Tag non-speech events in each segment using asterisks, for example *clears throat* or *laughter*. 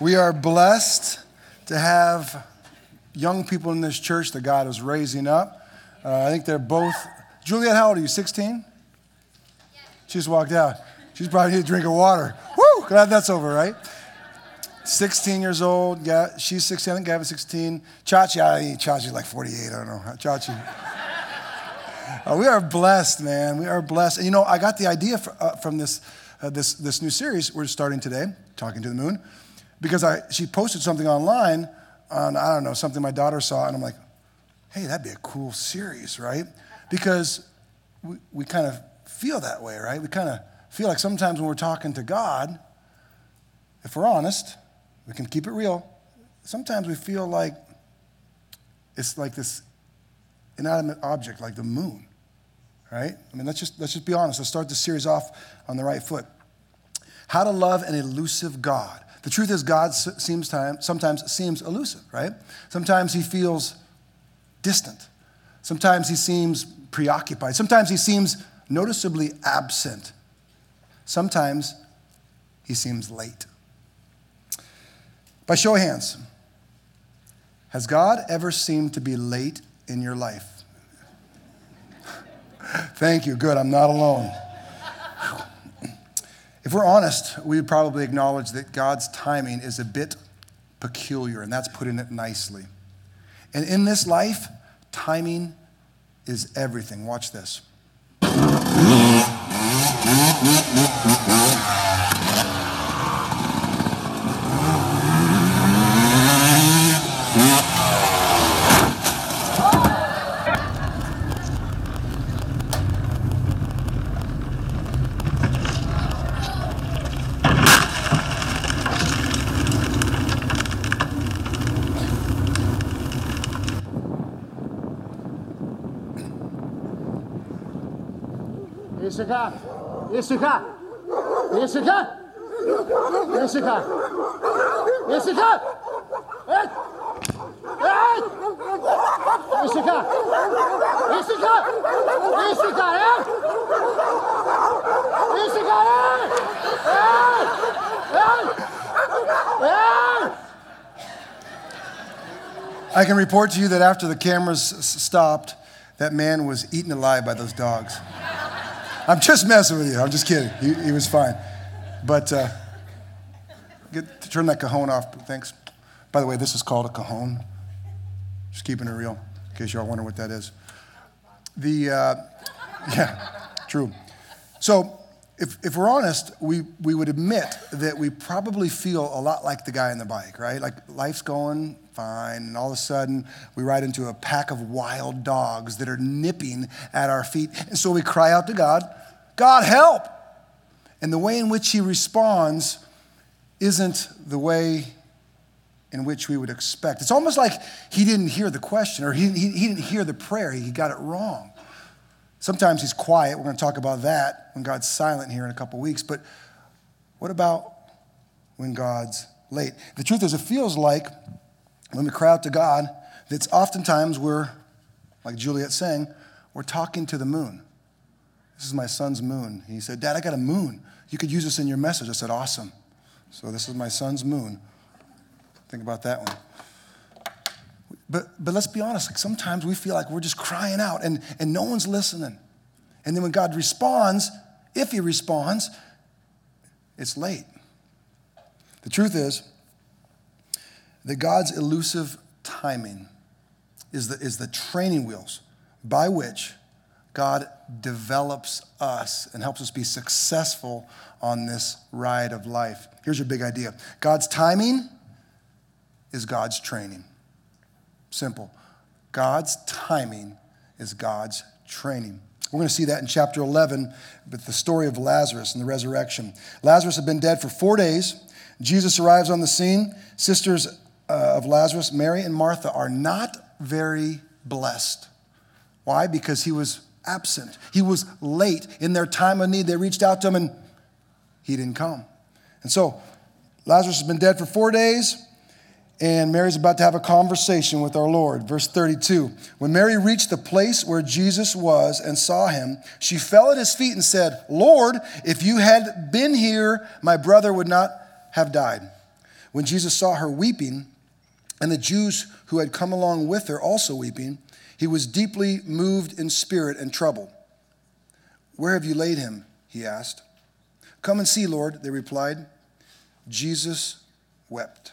We are blessed to have young people in this church that God is raising up. Uh, I think they're both. Juliet, how old are you? 16? She just walked out. She's probably need a drink of water. Woo! Glad that's over, right? 16 years old. Yeah, she's 16. I think Gavin's 16. Chachi, I think Chachi's like 48. I don't know. Chachi. Uh, we are blessed, man. We are blessed. And you know, I got the idea for, uh, from this, uh, this, this new series we're starting today, Talking to the Moon, because I, she posted something online on, I don't know, something my daughter saw, and I'm like, hey, that'd be a cool series, right? Because we, we kind of feel that way, right? We kind of feel like sometimes when we're talking to God, if we're honest, we can keep it real. Sometimes we feel like it's like this inanimate object, like the moon, right? I mean, let's just, let's just be honest. Let's start the series off on the right foot. How to love an elusive God. The truth is, God seems time, sometimes seems elusive, right? Sometimes he feels distant. Sometimes he seems preoccupied. Sometimes he seems noticeably absent. Sometimes he seems late. By show of hands, has God ever seemed to be late in your life? *laughs* Thank you. Good. I'm not alone. If we're honest, we would probably acknowledge that God's timing is a bit peculiar, and that's putting it nicely. And in this life, timing is everything. Watch this. I can report to you that after the cameras stopped, that man was eaten alive by those dogs. I'm just messing with you. I'm just kidding. He, he was fine. But uh, get, turn that cajon off. Thanks. By the way, this is called a cajon. Just keeping it real, in case y'all wonder what that is. The, uh, *laughs* yeah, true. So, if, if we're honest, we, we would admit that we probably feel a lot like the guy on the bike, right? Like life's going fine, and all of a sudden we ride into a pack of wild dogs that are nipping at our feet. And so we cry out to God, God, help! And the way in which he responds isn't the way in which we would expect. It's almost like he didn't hear the question or he, he, he didn't hear the prayer, he got it wrong. Sometimes he's quiet. We're going to talk about that when God's silent here in a couple weeks. But what about when God's late? The truth is, it feels like when we cry out to God, that's oftentimes we're, like Juliet saying, we're talking to the moon. This is my son's moon. He said, Dad, I got a moon. You could use this in your message. I said, Awesome. So this is my son's moon. Think about that one. But, but let's be honest, like sometimes we feel like we're just crying out and, and no one's listening. And then when God responds, if He responds, it's late. The truth is that God's elusive timing is the, is the training wheels by which God develops us and helps us be successful on this ride of life. Here's your big idea God's timing is God's training. Simple. God's timing is God's training. We're going to see that in chapter 11 with the story of Lazarus and the resurrection. Lazarus had been dead for four days. Jesus arrives on the scene. Sisters uh, of Lazarus, Mary and Martha, are not very blessed. Why? Because he was absent. He was late. In their time of need, they reached out to him and he didn't come. And so Lazarus has been dead for four days and Mary's about to have a conversation with our Lord. Verse 32 When Mary reached the place where Jesus was and saw him, she fell at his feet and said, Lord, if you had been here, my brother would not have died. When Jesus saw her weeping, and the Jews who had come along with her also weeping, he was deeply moved in spirit and troubled. Where have you laid him? he asked. Come and see, Lord, they replied. Jesus wept.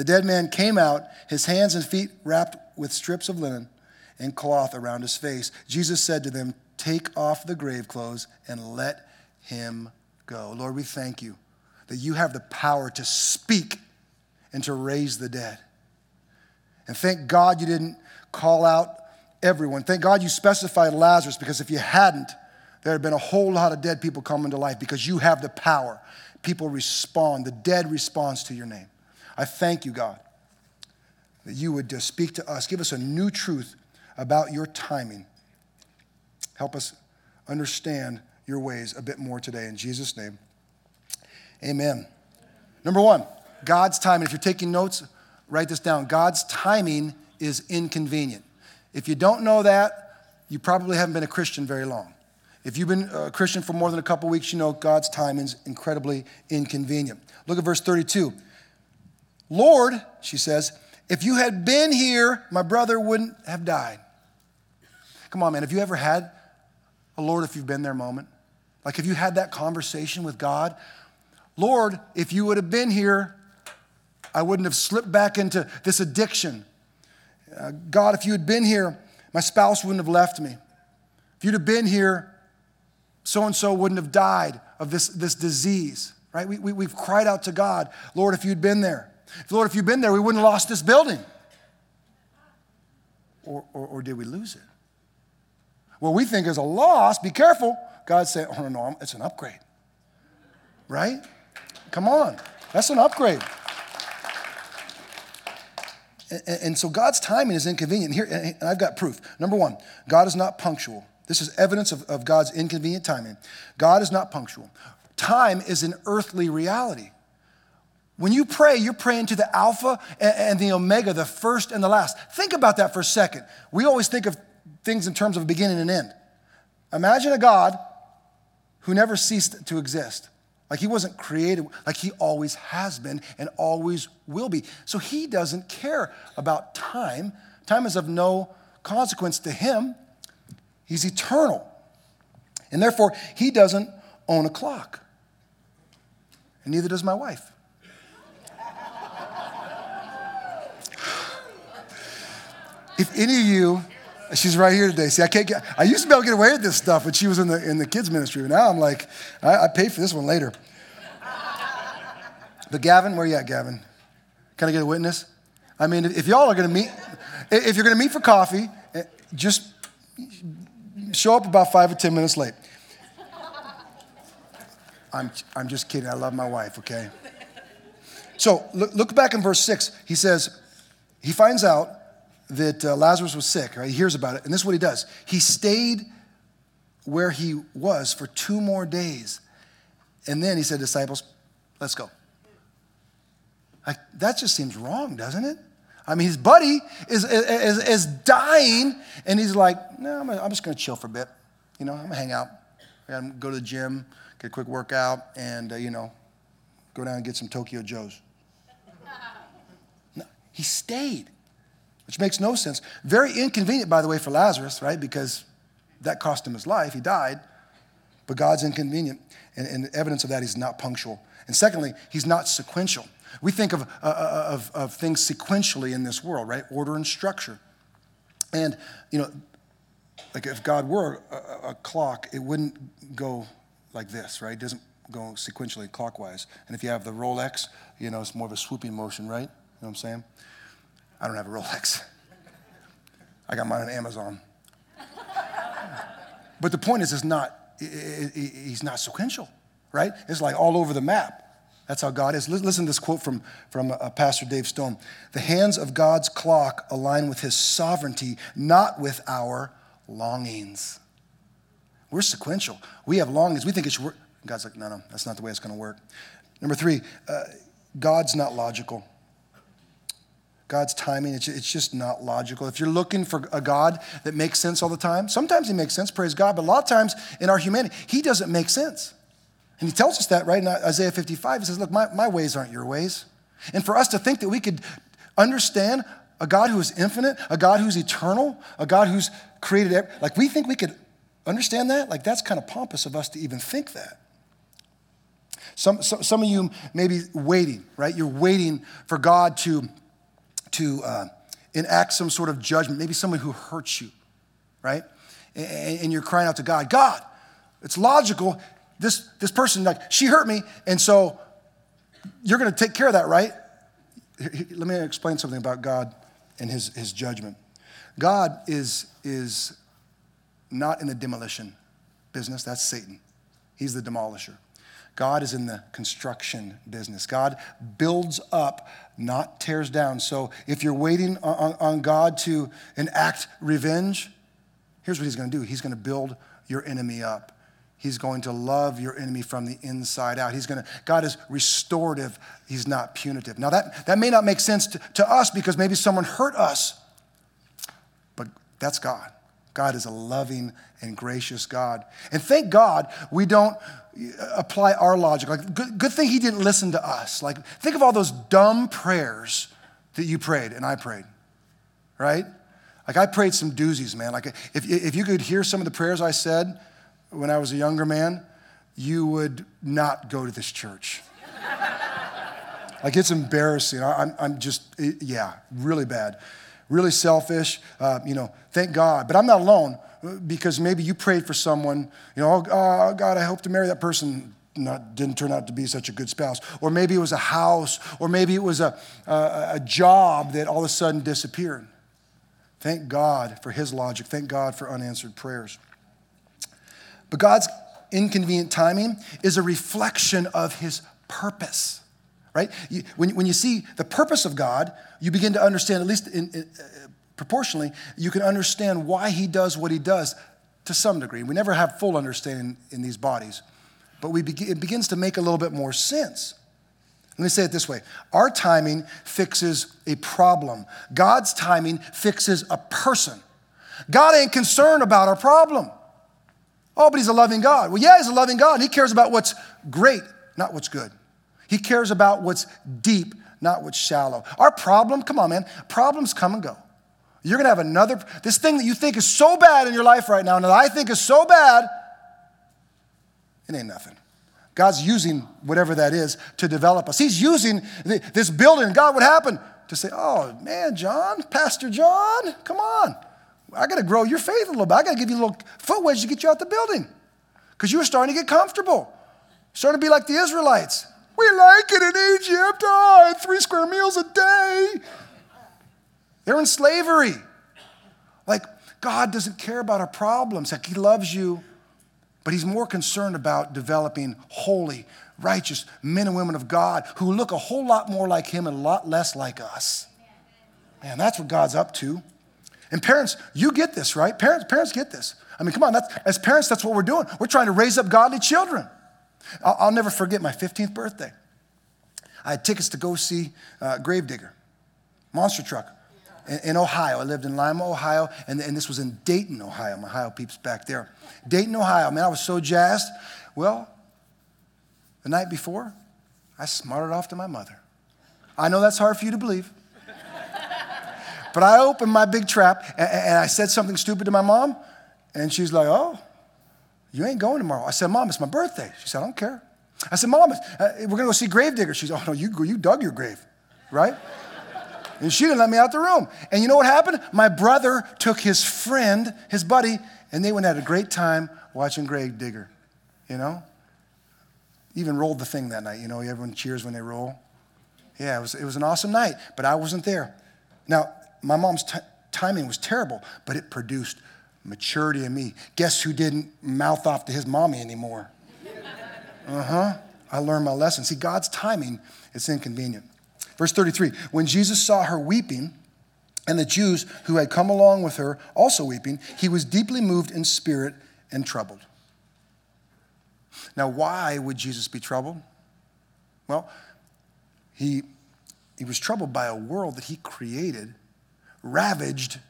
The dead man came out, his hands and feet wrapped with strips of linen and cloth around his face. Jesus said to them, Take off the grave clothes and let him go. Lord, we thank you that you have the power to speak and to raise the dead. And thank God you didn't call out everyone. Thank God you specified Lazarus because if you hadn't, there had been a whole lot of dead people coming to life because you have the power. People respond, the dead responds to your name. I thank you, God, that you would just speak to us, give us a new truth about your timing. Help us understand your ways a bit more today. In Jesus' name, amen. Number one, God's timing. If you're taking notes, write this down. God's timing is inconvenient. If you don't know that, you probably haven't been a Christian very long. If you've been a Christian for more than a couple weeks, you know God's timing is incredibly inconvenient. Look at verse 32. Lord, she says, if you had been here, my brother wouldn't have died. Come on, man. Have you ever had a Lord, if you've been there moment? Like, have you had that conversation with God? Lord, if you would have been here, I wouldn't have slipped back into this addiction. Uh, God, if you had been here, my spouse wouldn't have left me. If you'd have been here, so and so wouldn't have died of this, this disease, right? We, we, we've cried out to God, Lord, if you'd been there. Lord, if you'd been there, we wouldn't have lost this building. Or, or, or did we lose it? What we think is a loss, be careful. God said, oh, no, no, it's an upgrade. Right? Come on. That's an upgrade. And, so God's timing is inconvenient. Here, and I've got proof. Number one, God is not punctual. This is evidence of, of God's inconvenient timing. God is not punctual. Time is an earthly reality. When you pray, you're praying to the Alpha and the Omega, the first and the last. Think about that for a second. We always think of things in terms of a beginning and end. Imagine a God who never ceased to exist. Like he wasn't created, like he always has been and always will be. So he doesn't care about time. Time is of no consequence to him. He's eternal. And therefore, he doesn't own a clock. And neither does my wife. If any of you, she's right here today. See, I can't get, I used to be able to get away with this stuff when she was in the, in the kids' ministry. But now I'm like, I, I pay for this one later. But Gavin, where you at, Gavin? Can I get a witness? I mean, if y'all are going to meet, if you're going to meet for coffee, eh, just show up about five or 10 minutes late. I'm, I'm just kidding. I love my wife, okay? So look, look back in verse 6. He says, he finds out that uh, Lazarus was sick, right? He hears about it. And this is what he does he stayed where he was for two more days. And then he said, disciples, let's go. Like, that just seems wrong, doesn't it? I mean, his buddy is, is, is dying, and he's like, no, I'm, I'm just going to chill for a bit. You know, I'm going to hang out. I'm going to go to the gym, get a quick workout, and, uh, you know, go down and get some Tokyo Joes. *laughs* No, he stayed, which makes no sense. Very inconvenient, by the way, for Lazarus, right? Because that cost him his life. He died. But God's inconvenient, and, and evidence of that, he's not punctual. And secondly, he's not sequential. We think of, uh, uh, of, of things sequentially in this world, right? Order and structure. And, you know, like if God were a, a, clock, it wouldn't go like this, right? It doesn't go sequentially clockwise. And if you have the Rolex, you know, it's more of a swooping motion, right? You know what I'm saying? I don't have a Rolex. I got mine on Amazon. But the point is, it's not, he's not sequential, right? It's like all over the map. That's how God is. Listen to this quote from, from uh, Pastor Dave Stone. The hands of God's clock align with his sovereignty, not with our longings. We're sequential. We have longings. We think it should work. God's like, no, no, that's not the way it's going to work. Number three, uh, God's not logical. God's timing, it's, it's just not logical. If you're looking for a God that makes sense all the time, sometimes he makes sense, praise God, but a lot of times in our humanity, he doesn't make sense. And he tells us that right in Isaiah 55. He says, Look, my, my ways aren't your ways. And for us to think that we could understand a God who is infinite, a God who's eternal, a God who's created, like we think we could understand that, like that's kind of pompous of us to even think that. Some, some, some of you may be waiting, right? You're waiting for God to, to uh, enact some sort of judgment, maybe someone who hurts you, right? And, and you're crying out to God, God, it's logical this, this person, like, she hurt me, and so you're going to take care of that, right? Let me explain something about God and his, his judgment. God is, is not in the demolition business, that's Satan. He's the demolisher. God is in the construction business. God builds up, not tears down. So if you're waiting on, on God to enact revenge, here's what he's going to do He's going to build your enemy up. He's going to love your enemy from the inside out. He's going to, God is restorative. He's not punitive. Now, that, that may not make sense to, to us because maybe someone hurt us, but that's God. God is a loving and gracious God. And thank God we don't apply our logic. Like, good, good thing He didn't listen to us. Like, think of all those dumb prayers that you prayed and I prayed, right? Like, I prayed some doozies, man. Like, if, if you could hear some of the prayers I said, when I was a younger man, you would not go to this church. *laughs* like, it's embarrassing. I, am I'm just, yeah, really bad. Really selfish, uh, you know, thank God. But I'm not alone because maybe you prayed for someone, you know, oh, God, I hope to marry that person. Not, didn't turn out to be such a good spouse. Or maybe it was a house, or maybe it was a, a, a job that all of a sudden disappeared. Thank God for his logic. Thank God for unanswered prayers. But God's inconvenient timing is a reflection of his purpose, right? You, when, when you see the purpose of God, you begin to understand, at least in, in, uh, proportionally, you can understand why he does what he does to some degree. We never have full understanding in these bodies, but we be- it begins to make a little bit more sense. Let me say it this way Our timing fixes a problem, God's timing fixes a person. God ain't concerned about our problem. Oh, but he's a loving God. Well, yeah, he's a loving God. He cares about what's great, not what's good. He cares about what's deep, not what's shallow. Our problem, come on, man, problems come and go. You're gonna have another, this thing that you think is so bad in your life right now, and that I think is so bad, it ain't nothing. God's using whatever that is to develop us. He's using this building. God, what happened? To say, oh man, Jon, Pastor Jon, come on. I got to grow your faith a little bit. I got to give you a little foot wedge to get you out the building because you were starting to get comfortable, starting to be like the Israelites. We like it in Egypt. Oh, three square meals a day. They're in slavery. Like, God doesn't care about our problems. Like, He loves you, but He's more concerned about developing holy, righteous men and women of God who look a whole lot more like Him and a lot less like us. Man, that's what God's up to. And parents, you get this, right? Parents, parents get this. I mean, come on, that's, as parents, that's what we're doing. We're trying to raise up godly children. I'll, I'll never forget my 15th birthday. I had tickets to go see uh, Gravedigger, Monster Truck, in, Ohio. I lived in Lima, Ohio, and, and this was in Dayton, Ohio. My Ohio peeps back there. Dayton, Ohio. Man, I was so jazzed. Well, the night before, I smarted off to my mother. I know that's hard for you to believe. *laughs* But I opened my big trap and, and I said something stupid to my mom, and she's like, Oh, you ain't going tomorrow. I said, Mom, it's my birthday. She said, I don't care. I said, Mom, uh, we're going to go see Gravedigger. She's, oh, no, you, you dug your grave, right? And she didn't let me out the room. And you know what happened? My brother took his friend, his buddy, and they went had a great time watching Gravedigger, you know? Even rolled the thing that night, you know, everyone cheers when they roll. Yeah, it was, it was an awesome night, but I wasn't there. Now, my mom's t- timing was terrible, but it produced maturity in me. Guess who didn't mouth off to his mommy anymore? *laughs* Uh huh. I learned my lesson. See, God's timing is inconvenient. Verse 33 When Jesus saw her weeping, and the Jews who had come along with her also weeping, he was deeply moved in spirit and troubled. Now, why would Jesus be troubled? Well, he, he was troubled by a world that he created, ravaged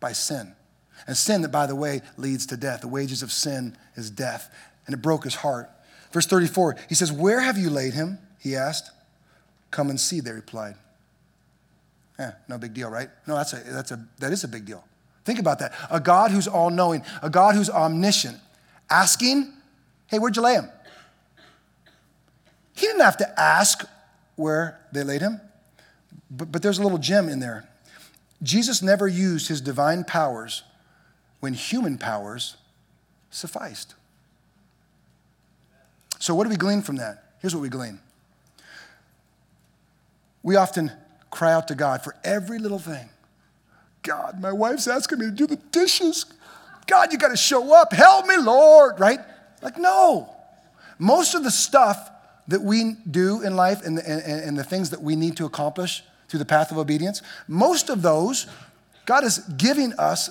by sin. And sin, that by the way, leads to death. The wages of sin is death. And it broke his heart. Verse 34, he says, Where have you laid him? He asked. Come and see, they replied. Eh, no big deal, right? No, that's a, that's a, that is a big deal. Think about that. A God who's all knowing, a God who's omniscient, asking, Hey, where'd you lay him? He didn't have to ask where they laid him, but, but there's a little gem in there. Jesus never used his divine powers when human powers sufficed. So, what do we glean from that? Here's what we glean. We often cry out to God for every little thing. God, my wife's asking me to do the dishes. God, you got to show up. Help me, Lord, right? Like, no. Most of the stuff that we do in life and the, and, and the things that we need to accomplish through the path of obedience, most of those, God is giving us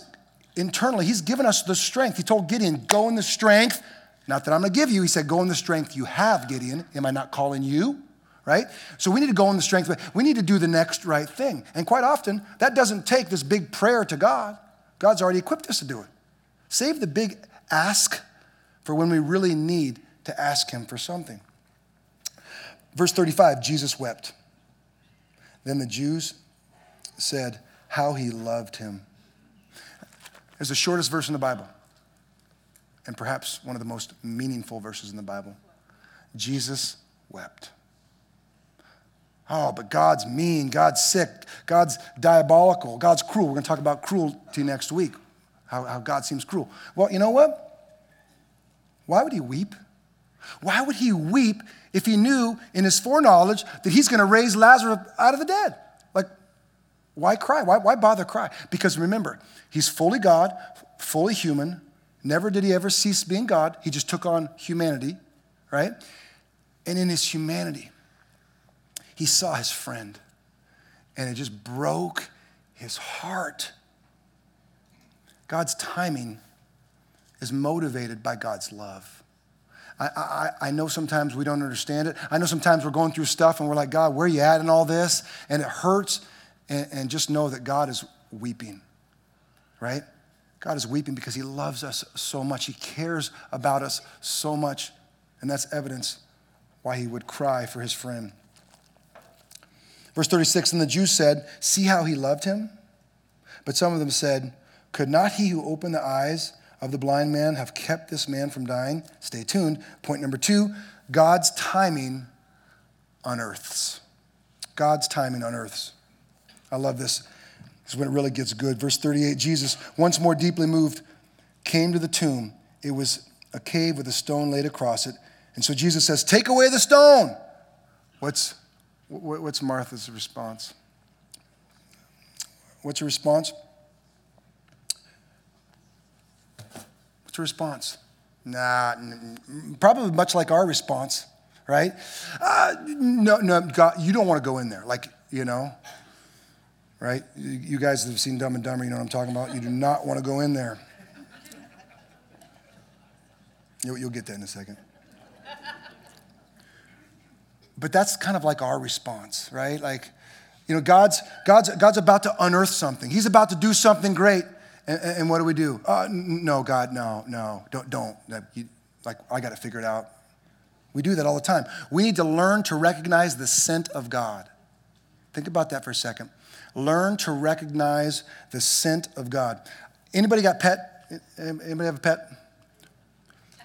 internally. He's given us the strength. He told Gideon, go in the strength not that I'm going to give you. He said, Go in the strength you have, Gideon. Am I not calling you? Right? So we need to go in the strength. We need to do the next right thing. And quite often, that doesn't take this big prayer to God. God's already equipped us to do it. Save the big ask for when we really need to ask Him for something. Verse 35 Jesus wept. Then the Jews said, How he loved him. It's the shortest verse in the Bible and perhaps one of the most meaningful verses in the Bible. Jesus wept. Oh, but God's mean, God's sick, God's diabolical, God's cruel. We're going to talk about cruelty next week, how, how God seems cruel. Well, you know what? Why would he weep? Why would he weep if he knew in his foreknowledge that he's going to raise Lazarus out of the dead? Like, why cry? Why, why bother cry? Because remember, he's fully God, fully human, Never did he ever cease being God. He just took on humanity, right? And in his humanity, he saw his friend, and it just broke his heart. God's timing is motivated by God's love. I, I, I, know sometimes we don't understand it. I know sometimes we're going through stuff and we're like, God, where are you at in all this? And it hurts. And, and just know that God is weeping, right? God is weeping because he loves us so much. He cares about us so much. And that's evidence why he would cry for his friend. Verse 36 And the Jews said, See how he loved him? But some of them said, Could not he who opened the eyes of the blind man have kept this man from dying? Stay tuned. Point number two God's timing unearths. God's timing unearths. I love this This is when it really gets good. Verse 38 Jesus, once more deeply moved, came to the tomb. It was a cave with a stone laid across it. And so Jesus says, Take away the stone. What's, what's Martha's response? What's her response? What's her response? Nah, probably much like our response, right? Uh, no, no, God, you don't want to go in there. Like, you know, right? You guys have seen Dumb and Dumber, you know what I'm talking about. You do not want to go in there. You'll get that in a second. But that's kind of like our response, right? Like, you know, God's, God's, God's about to unearth something. He's about to do something great. And, and what do we do? Uh, no, God, no, no, don't, don't. Like, I got to figure it out. We do that all the time. We need to learn to recognize the scent of God. Think about that for a second. Learn to recognize the scent of God. Anybody got pet? Anybody have a pet?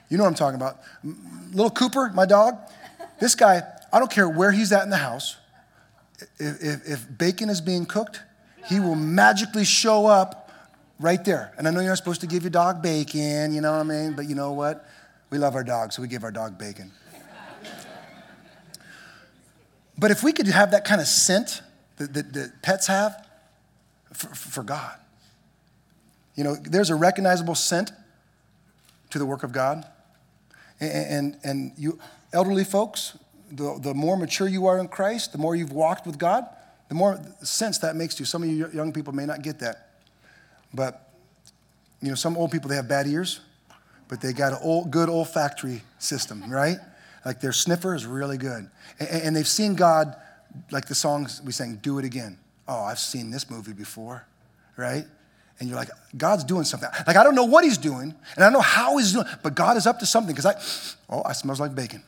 You know what I'm talking about. Little Cooper, my dog, This guy, I don't care where he's at in the house, if, if, if bacon is being cooked, he will magically show up right there. And I know you're not supposed to give your dog bacon, you know what I mean? But you know what? We love our dog, so we give our dog bacon. but if we could have that kind of scent that, that, that pets have for, for God, you know, there's a recognizable scent to the work of God. And, and, and you elderly folks, the, the more mature you are in Christ, the more you've walked with God, the more sense that makes to you. Some of you young people may not get that. But, you know, some old people, they have bad ears, but they got a old, good olfactory system, *laughs* right? Like their sniffer is really good. And, and they've seen God, like the songs we sang, do it again. Oh, I've seen this movie before, right? and you're like, God's doing something. Like, I don't know what he's doing, and I don't know how he's doing, but God is up to something because I, oh, I smells like bacon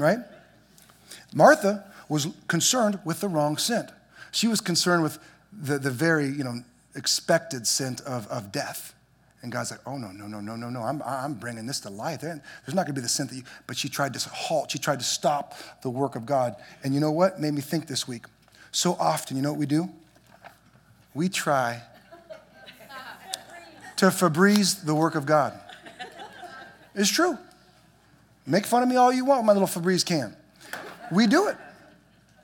right? Martha was concerned with the wrong scent. She was concerned with the, the very, you know, expected scent of, of death. And God's like, oh, no, no, no, no, no, no. I'm, I'm bringing this to life. There's not going to be the scent that you, but she tried to halt. She tried to stop the work of God. And you know what made me think this week? So often, you know what we do? We try to Febreze the work of God. It's true. Make fun of me all you want, my little Febreze can. We do it,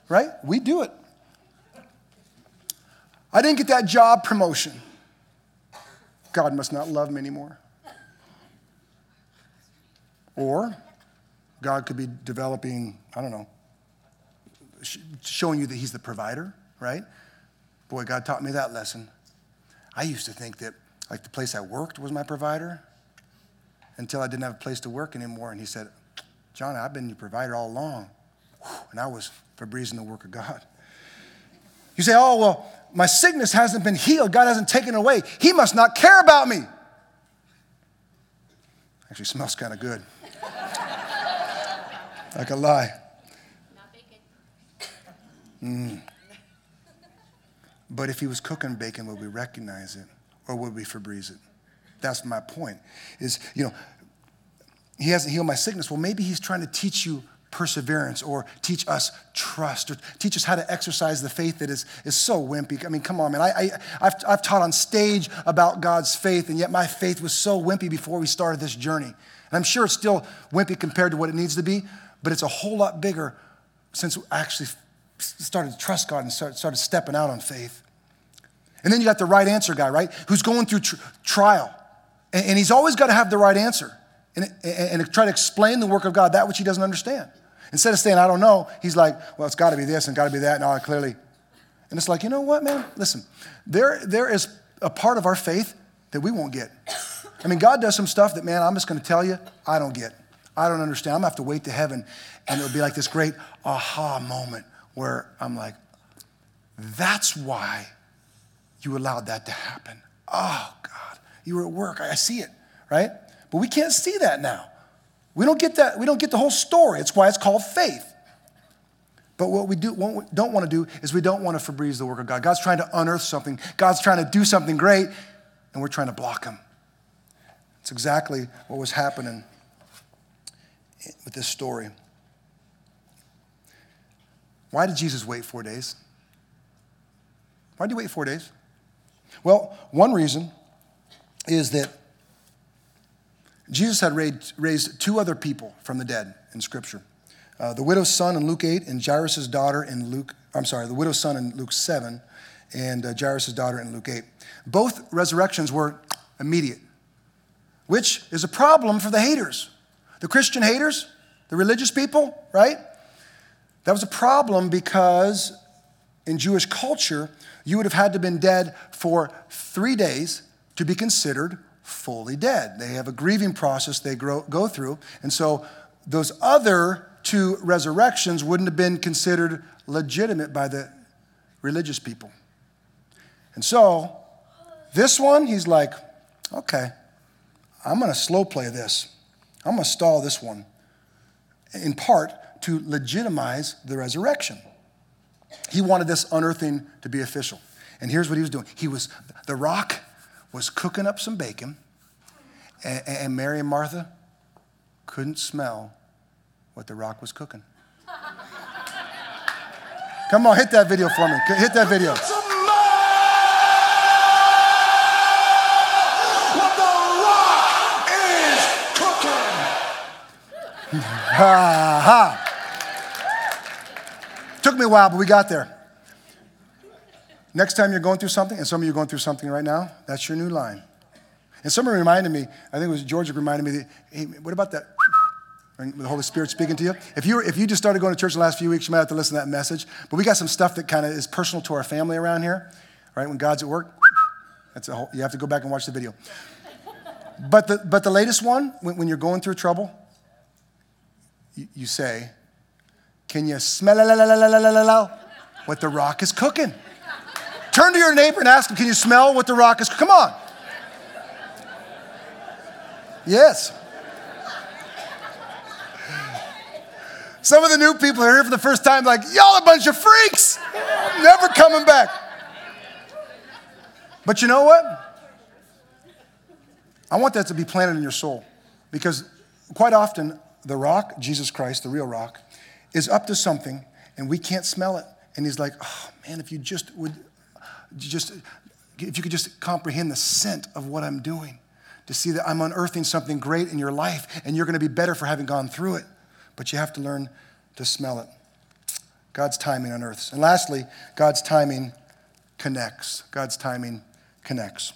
right? We do it. I didn't get that job promotion. God must not love me anymore. Or God could be developing, I don't know, showing you that He's the provider, right? Boy, God taught me that lesson. I used to think that, like, the place I worked was my provider until I didn't have a place to work anymore. And he said, Jon, I've been your provider all along. And I was Febrezing the work of God. You say, oh, well, my sickness hasn't been healed. God hasn't taken it away. He must not care about me. Actually, smells kind of good. like a lie. Mm. But if he was cooking bacon, would we recognize it or would we Febreze it? That's my point. Is, you know, he hasn't healed my sickness. Well, maybe he's trying to teach you perseverance or teach us trust or teach us how to exercise the faith that is, is so wimpy. I mean, come on, man. I, I, have I've taught on stage about God's faith, and yet my faith was so wimpy before we started this journey. And I'm sure it's still wimpy compared to what it needs to be, but it's a whole lot bigger since we actually started to trust God and started stepping out on faith. And then you got the right answer guy, right? Who's going through tr- trial. And, and he's always got to have the right answer and, and, and try to explain the work of God, that which he doesn't understand. Instead of saying, I don't know, he's like, well, it's got to be this and got to be that. No, I clearly. And it's like, you know what, man? Listen, there, there is a part of our faith that we won't get. I mean, God does some stuff that, man, I'm just going to tell you, I don't get. I don't understand. I'm going to have to wait to heaven, and it'll be like this great aha moment where I'm like, that's why you allowed that to happen. Oh, God, you were at work. I see it, right? But we can't see that now. We don't get that, we don't get the whole story. It's why it's called faith. But what we do, don't want to do is we don't want to Febreze the work of God. God's trying to unearth something. God's trying to do something great, and we're trying to block him. It's exactly what was happening with this story. Why did Jesus wait four days? Why did he wait four days? Well, one reason is that Jesus had raised two other people from the dead in Scripture uh, the widow's son in Luke 8, and Jairus' daughter in Luke, I'm sorry, the widow's son in Luke 7, and uh, Jairus' daughter in Luke 8. Both resurrections were immediate, which is a problem for the haters. The Christian haters, the religious people, right? That was a problem because in Jewish culture, you would have had to have been dead for three days to be considered fully dead. They have a grieving process they grow, go through. And so those other two resurrections wouldn't have been considered legitimate by the religious people. And so this one, he's like, okay, I'm going to slow play this. I'm going to stall this one in part to legitimize the resurrection. He wanted this unearthing to be official. And here's what he was doing. He was the rock was cooking up some bacon, and, and Mary and Martha couldn't smell what the rock was cooking. *laughs* Come on, hit that video for me. Hit that video. What the rock is cooking. Ha ha. Took me a while, but we got there. Next time you're going through something, and some of you are going through something right now, that's your new line. And someone reminded me, I think it was Georgia reminded me, that, hey, what about that? The Holy Spirit speaking to you. If you, if you just started going to church the last few weeks, you might have to listen to that message. But we got some stuff that kind of is personal to our family around here, right? When God's at work, that's a whole, you have to go back and watch the video. But the, but the latest one, when, when you're going through trouble, you, you say, Can you smell what the rock is cooking? Turn to your neighbor and ask him, Can you smell what the rock is? Come on. Yes. Some of the new people are here for the first time, like, y'all a bunch of freaks. Never coming back. But you know what? I want that to be planted in your soul because quite often the rock, Jesus Christ, the real rock, is up to something and we can't smell it. And he's like, oh man, if you just would, just, if you could just comprehend the scent of what I'm doing, to see that I'm unearthing something great in your life and you're going to be better for having gone through it but you have to learn to smell it. God's timing unearths. And lastly, God's timing connects. God's timing connects.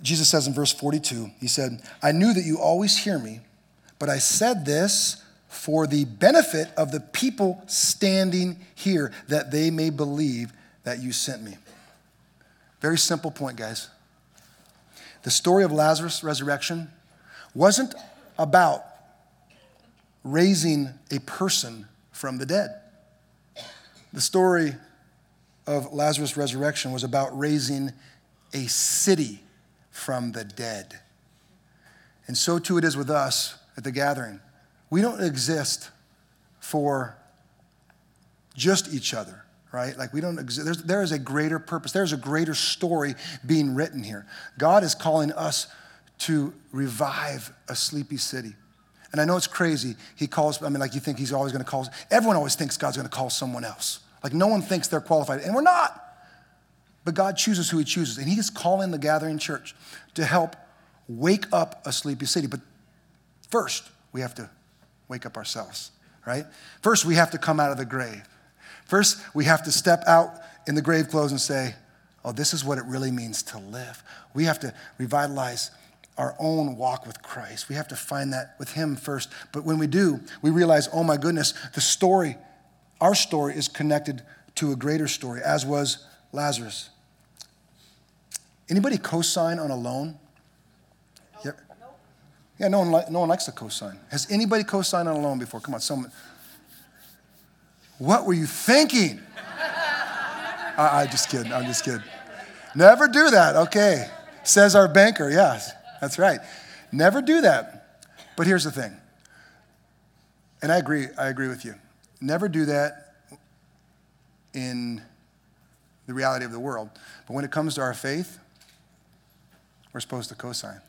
Jesus says in verse 42, He said, I knew that you always hear me, but I said this for the benefit of the people standing here, that they may believe that you sent me. Very simple point, guys. The story of Lazarus' resurrection wasn't about raising a person from the dead. The story of Lazarus' resurrection was about raising a city from the dead. And so too it is with us at the gathering. We don't exist for just each other, right? Like we don't exist. There's, there is a greater purpose, there's a greater story being written here. God is calling us to revive a sleepy city. And I know it's crazy. He calls, I mean, like you think he's always going to call, everyone always thinks God's going to call someone else. Like no one thinks they're qualified, and we're not. But God chooses who he chooses. And he is calling the gathering church to help wake up a sleepy city. But first, we have to wake up ourselves, right? First, we have to come out of the grave. First, we have to step out in the grave clothes and say, oh, this is what it really means to live. We have to revitalize our own walk with Christ. We have to find that with Him first. But when we do, we realize, oh my goodness, the story, our story is connected to a greater story, as was Lazarus. Anybody co-sign on a loan? Yeah, yeah no, one li- no one likes to co-sign. Has anybody co-signed on a loan before? Come on, someone. What were you thinking? I, I just kidding. I'm just kidding. Never do that. Okay, says our banker. Yes. That's right. Never do that. But here's the thing. And I agree, I agree with you. Never do that in the reality of the world. But when it comes to our faith, we're supposed to co-sign.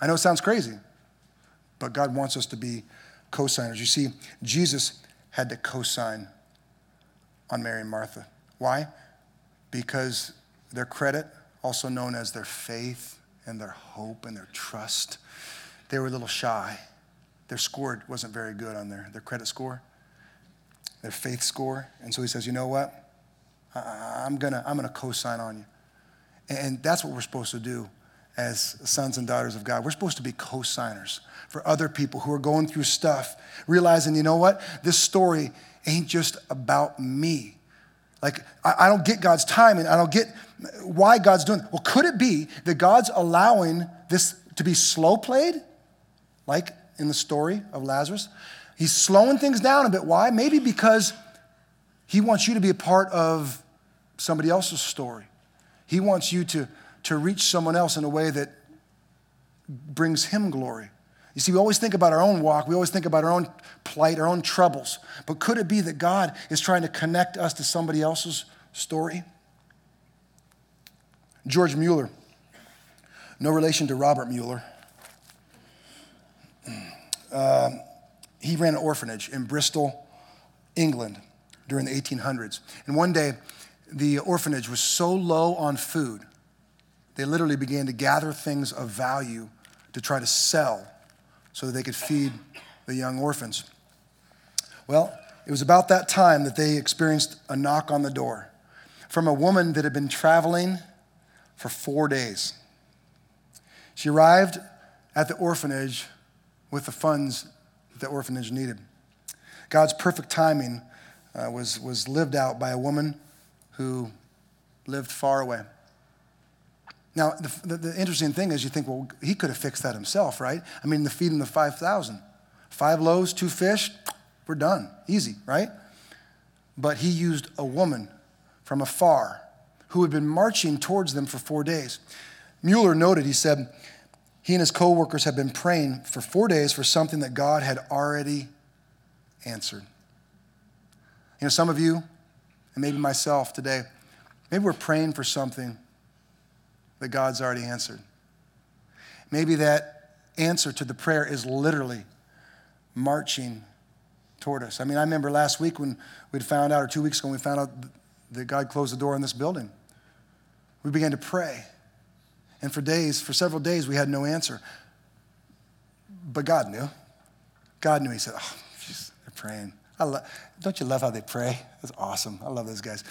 I know it sounds crazy, but God wants us to be co-signers. You see, Jesus had to co-sign on Mary and Martha. Why? Because their credit, also known as their faith, and their hope and their trust. They were a little shy. Their score wasn't very good on their, their credit score, their faith score. And so he says, you know what? I, I'm going to I'm going to co sign on you. And that's what we're supposed to do as sons and daughters of God. We're supposed to be co signers for other people who are going through stuff, realizing, you know what? This story ain't just about me. Like, I, don't get God's timing. I don't get why God's doing it. Well, could it be that God's allowing this to be slow played, like in the story of Lazarus? He's slowing things down a bit. Why? Maybe because he wants you to be a part of somebody else's story. He wants you to, to reach someone else in a way that brings him glory. You see, we always think about our own walk, we always think about our own plight, our own troubles. But could it be that God is trying to connect us to somebody else's story? George Mueller, no relation to Robert Mueller. *clears throat* Uh, he ran an orphanage in Bristol, England during the 1800s. And one day, the orphanage was so low on food, they literally began to gather things of value to try to sell so that they could feed the young orphans. Well, it was about that time that they experienced a knock on the door from a woman that had been traveling for four days. She arrived at the orphanage with the funds that the orphanage needed. God's perfect timing uh, was, was lived out by a woman who lived far away. Now, the, the, the, interesting thing is you think, well, he could have fixed that himself, right? I mean, the feeding the 5,000. Five loaves, two fish, we're done. Easy, right? But he used a woman from afar who had been marching towards them for four days. Mueller noted, he said, he and his co-workers had been praying for four days for something that God had already answered. You know, some of you, and maybe myself today, maybe we're praying for something that God's already answered. Maybe that answer to the prayer is literally marching toward us. I mean, I remember last week when we'd found out, or two weeks ago, when we found out that God closed the door in this building. We began to pray. And for days, for several days, we had no answer. But God knew. God knew. He said, Oh, geez, they're praying. I lo- don't you love how they pray? That's awesome. I love those guys.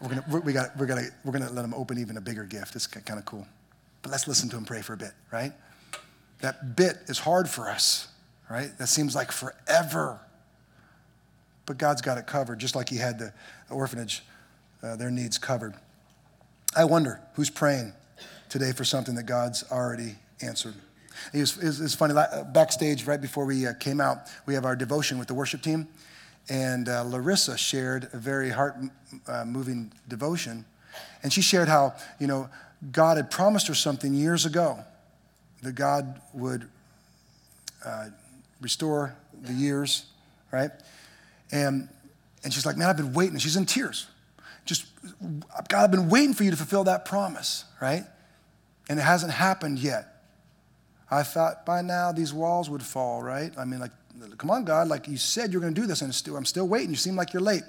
We're gonna, we're, we got, we're, gonna, we're gonna let them open even a bigger gift. It's kind of cool. But let's listen to them pray for a bit, right? That bit is hard for us, right? That seems like forever. But God's got it covered, just like He had the orphanage, uh, their needs covered. I wonder who's praying today for something that God's already answered. It was, it was funny, backstage, right before we uh, came out, we have our devotion with the worship team. And uh, Larissa shared a very heart uh, moving devotion. And she shared how, you know, God had promised her something years ago that God would uh, restore the years, right? And, and she's like, man, I've been waiting. She's in tears. Just, God, I've been waiting for you to fulfill that promise, right? And it hasn't happened yet. I thought by now these walls would fall, right? I mean, like, come on, God, like you said you're going to do this, and still, I'm still waiting. You seem like you're late.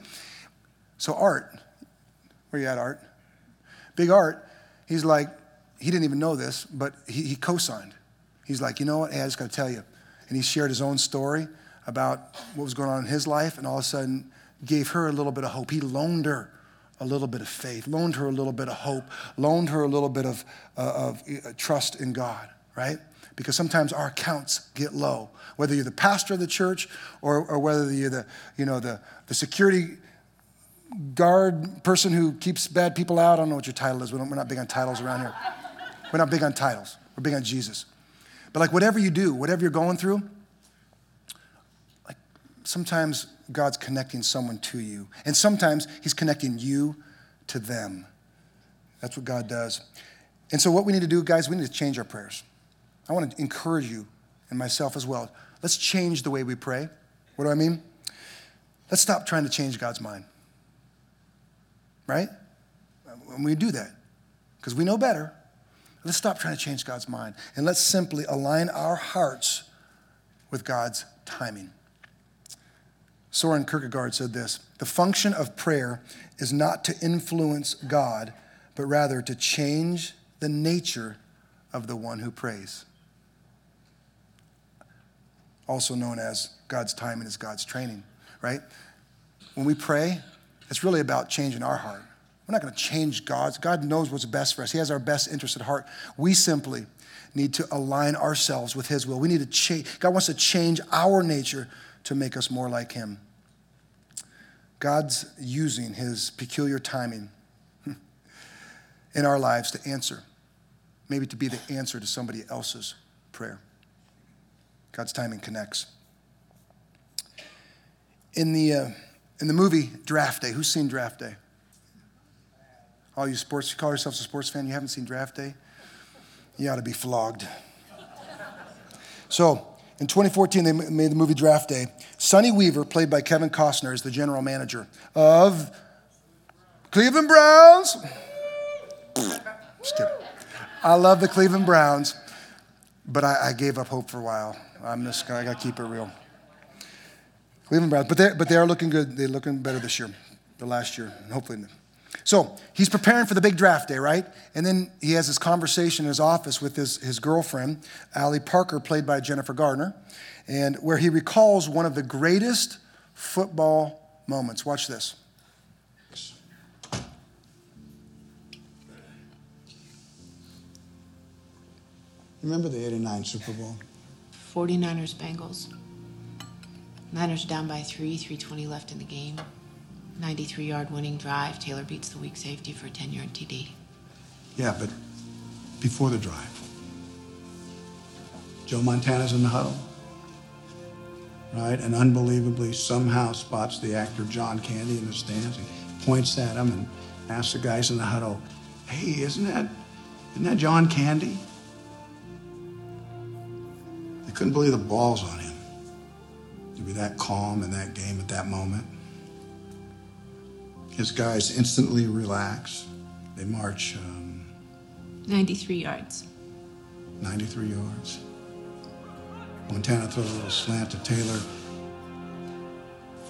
So, Art, where you at, Art? Big Art, he's like, he didn't even know this, but he, he co signed. He's like, you know what? Hey, I just got to tell you. And he shared his own story about what was going on in his life, and all of a sudden gave her a little bit of hope. He loaned her a little bit of faith, loaned her a little bit of hope, loaned her a little bit of, uh, of uh, trust in God, right? Because sometimes our accounts get low. Whether you're the pastor of the church or, or whether you're the, you know, the, the security guard person who keeps bad people out. I don't know what your title is. We're not big on titles around here. We're not big on titles. We're big on Jesus. But like whatever you do, whatever you're going through, like sometimes God's connecting someone to you. And sometimes He's connecting you to them. That's what God does. And so, what we need to do, guys, we need to change our prayers. I want to encourage you and myself as well. Let's change the way we pray. What do I mean? Let's stop trying to change God's mind. Right? When we do that, because we know better, let's stop trying to change God's mind and let's simply align our hearts with God's timing. Soren Kierkegaard said this The function of prayer is not to influence God, but rather to change the nature of the one who prays. Also known as God's timing is God's training, right? When we pray, it's really about changing our heart. We're not going to change God's. God knows what's best for us. He has our best interest at heart. We simply need to align ourselves with His will. We need to change. God wants to change our nature to make us more like Him. God's using his peculiar timing *laughs* in our lives to answer, maybe to be the answer to somebody else's prayer. God's timing connects. In the, uh, in the movie Draft Day, who's seen Draft Day? All you sports, you call yourselves a sports fan, you haven't seen Draft Day? You ought to be flogged. So, in 2014, they made the movie Draft Day. Sonny Weaver, played by Kevin Costner, is the general manager of Cleveland Browns. Just kidding. I love the Cleveland Browns, but I, I gave up hope for a while. I'm just, I gotta keep it real. Cleveland Browns, but they but they are looking good. They're looking better this year, the last year, and hopefully. So he's preparing for the big draft day, right? And then he has this conversation in his office with his, his girlfriend, Allie Parker, played by Jennifer Gardner, and where he recalls one of the greatest football moments. Watch this. Remember the 89 Super Bowl? 49ers Bengals. Niners down by three, 320 left in the game. 93 yard winning drive. Taylor beats the weak safety for a 10 yard TD. Yeah, but before the drive. Joe Montana's in the huddle, right? And unbelievably somehow spots the actor John Candy in the stands and points at him and asks the guys in the huddle, hey, isn't that, isn't that John Candy? Couldn't believe the balls on him to be that calm in that game at that moment. His guys instantly relax. They march um, 93 yards. 93 yards. Montana throws a little slant to Taylor.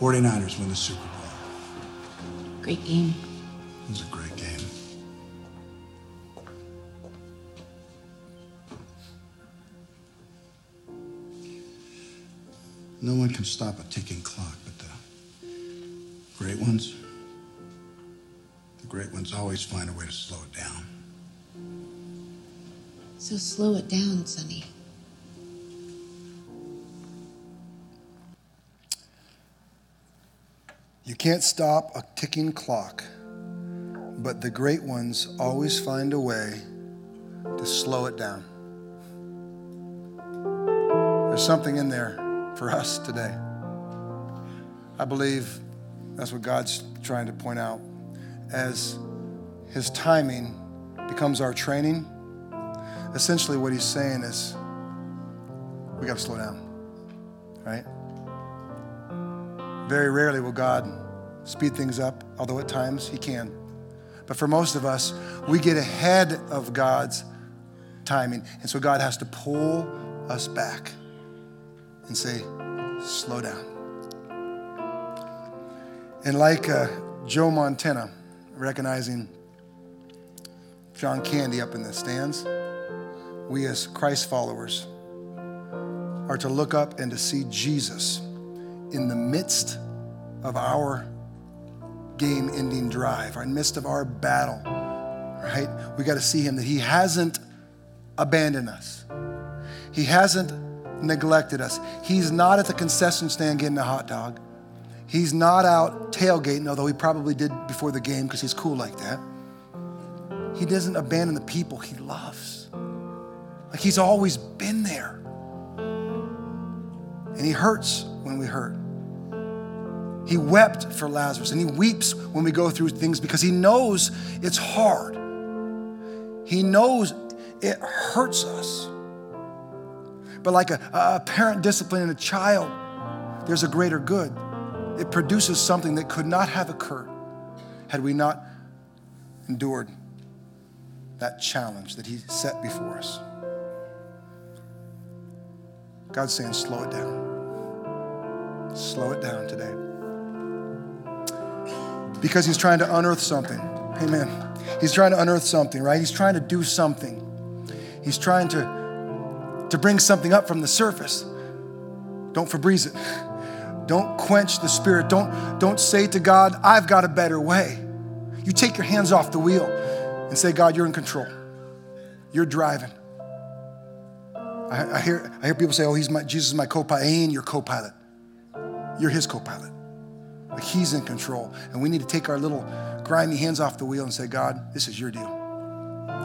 49ers win the Super Bowl. Great game. It was a great game. No one can stop a ticking clock, but the great ones, the great ones always find a way to slow it down. So slow it down, Sonny. You can't stop a ticking clock, but the great ones always find a way to slow it down. There's something in there for us today. I believe that's what God's trying to point out. As His timing becomes our training, essentially what He's saying is we got to slow down, right? Very rarely will God speed things up, although at times He can. But for most of us, we get ahead of God's timing. And so God has to pull us back and say, slow down. And like uh, Joe Montana, recognizing John Candy up in the stands, we as Christ followers are to look up and to see Jesus in the midst of our game ending drive, in the midst of our battle, right? We got to see him that he hasn't abandoned us. He hasn't neglected us. He's not at the concession stand getting a hot dog. He's not out tailgating, although he probably did before the game because he's cool like that. He doesn't abandon the people he loves. Like he's always been there. And he hurts when we hurt. He wept for Lazarus and he weeps when we go through things because he knows it's hard. He knows it hurts us. But like a, a parent disciplining a child, there's a greater good. It produces something that could not have occurred had we not endured that challenge that he set before us. God's saying, slow it down. Slow it down today. Because he's trying to unearth something. Amen. He's trying to unearth something, right? He's trying to do something. He's trying to, to bring something up from the surface. Don't Febreze it. Don't quench the spirit. Don't, don't say to God, I've got a better way. You take your hands off the wheel and say, God, you're in control. You're driving. I, I hear, I hear people say, oh, he's my, Jesus is my co-pilot. Ain't your co-pilot. You're his co-pilot. Like he's in control. And we need to take our little grimy hands off the wheel and say, God, this is your deal.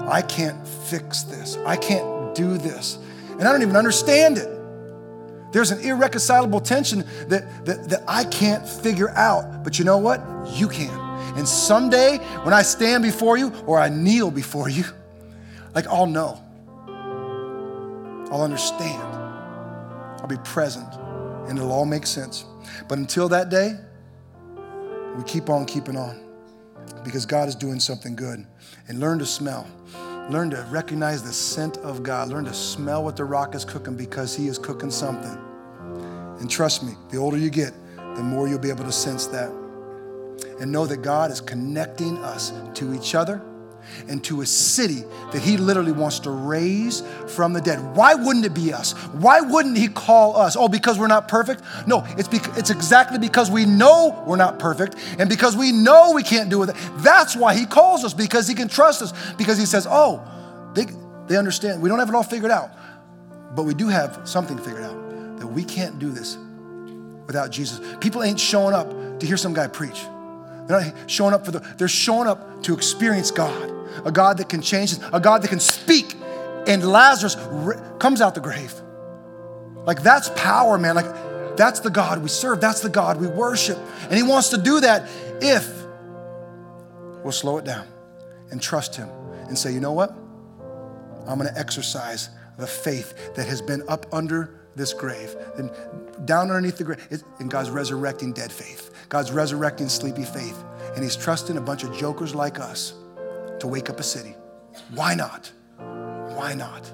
I can't fix this. I can't do this. And I don't even understand it. There's an irreconcilable tension that, that, that I can't figure out. But you know what? You can. And someday when I stand before you or I kneel before you, like I'll know. I'll understand. I'll be present and it'll all make sense. But until that day, we keep on keeping on because God is doing something good. And learn to smell. Learn to recognize the scent of God. Learn to smell what the rock is cooking because He is cooking something. And trust me, the older you get, the more you'll be able to sense that. And know that God is connecting us to each other and to a city that he literally wants to raise from the dead. Why wouldn't it be us? Why wouldn't he call us? Oh, because we're not perfect? No, it's, bec- it's exactly because we know we're not perfect and because we know we can't do it. That's why he calls us because he can trust us because he says, oh, they, they understand. We don't have it all figured out, but we do have something figured out that we can't do this without Jesus. People ain't showing up to hear some guy preach. They're not showing up for the, they're showing up to experience God, a God that can change, a God that can speak. And Lazarus comes out the grave. Like that's power, man. Like that's the God we serve. That's the God we worship. And he wants to do that if we'll slow it down and trust him and say, you know what? I'm going to exercise the faith that has been up under this grave and down underneath the grave. And God's resurrecting dead faith. God's resurrecting sleepy faith. And He's trusting a bunch of jokers like us to wake up a city. Why not? Why not?